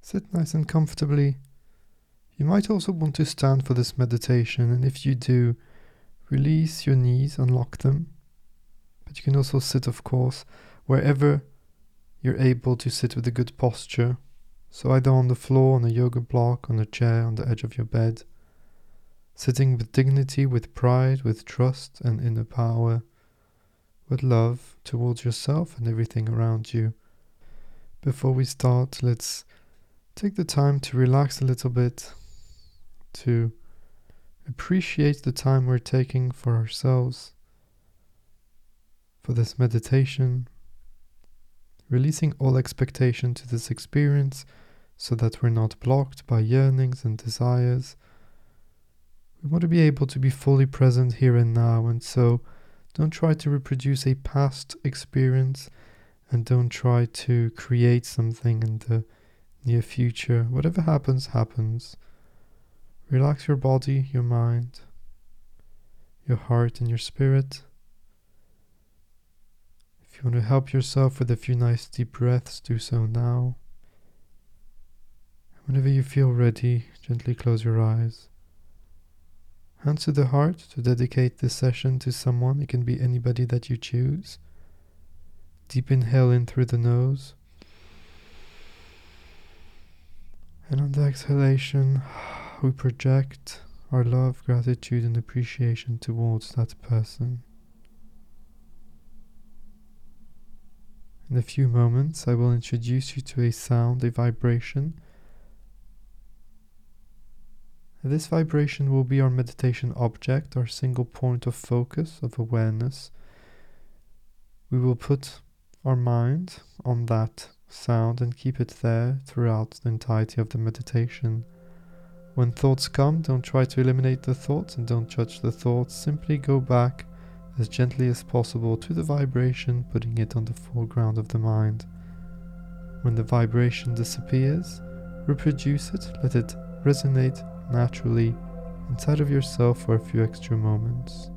Sit nice and comfortably. You might also want to stand for this meditation, and if you do, release your knees, unlock them. But you can also sit, of course, wherever you're able to sit with a good posture. So, either on the floor, on a yoga block, on a chair, on the edge of your bed. Sitting with dignity, with pride, with trust and inner power, with love towards yourself and everything around you. Before we start, let's take the time to relax a little bit, to appreciate the time we're taking for ourselves, for this meditation, releasing all expectation to this experience so that we're not blocked by yearnings and desires. We want to be able to be fully present here and now, and so don't try to reproduce a past experience and don't try to create something in the near future. Whatever happens, happens. Relax your body, your mind, your heart, and your spirit. If you want to help yourself with a few nice deep breaths, do so now. Whenever you feel ready, gently close your eyes. Hands to the heart to dedicate this session to someone. It can be anybody that you choose. Deep inhale in through the nose. And on the exhalation, we project our love, gratitude, and appreciation towards that person. In a few moments, I will introduce you to a sound, a vibration. This vibration will be our meditation object, our single point of focus, of awareness. We will put our mind on that sound and keep it there throughout the entirety of the meditation. When thoughts come, don't try to eliminate the thoughts and don't judge the thoughts. Simply go back as gently as possible to the vibration, putting it on the foreground of the mind. When the vibration disappears, reproduce it, let it resonate naturally inside of yourself for a few extra moments.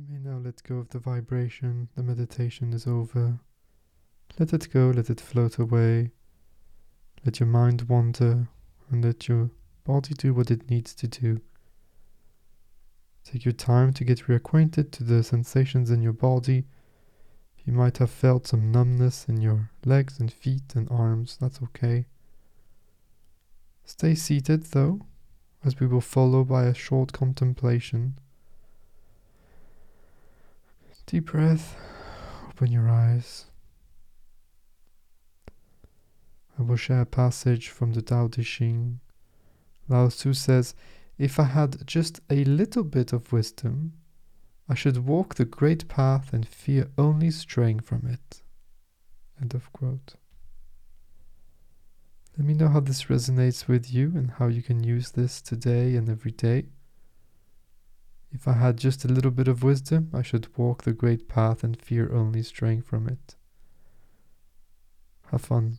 You may now let go of the vibration. The meditation is over. Let it go, let it float away. Let your mind wander and let your body do what it needs to do. Take your time to get reacquainted to the sensations in your body. You might have felt some numbness in your legs and feet and arms, that's okay. Stay seated though, as we will follow by a short contemplation. Deep breath, open your eyes. I will share a passage from the Tao Te Ching. Lao Tzu says, If I had just a little bit of wisdom, I should walk the great path and fear only straying from it. End of quote. Let me know how this resonates with you and how you can use this today and every day. If I had just a little bit of wisdom, I should walk the great path and fear only straying from it. Have fun.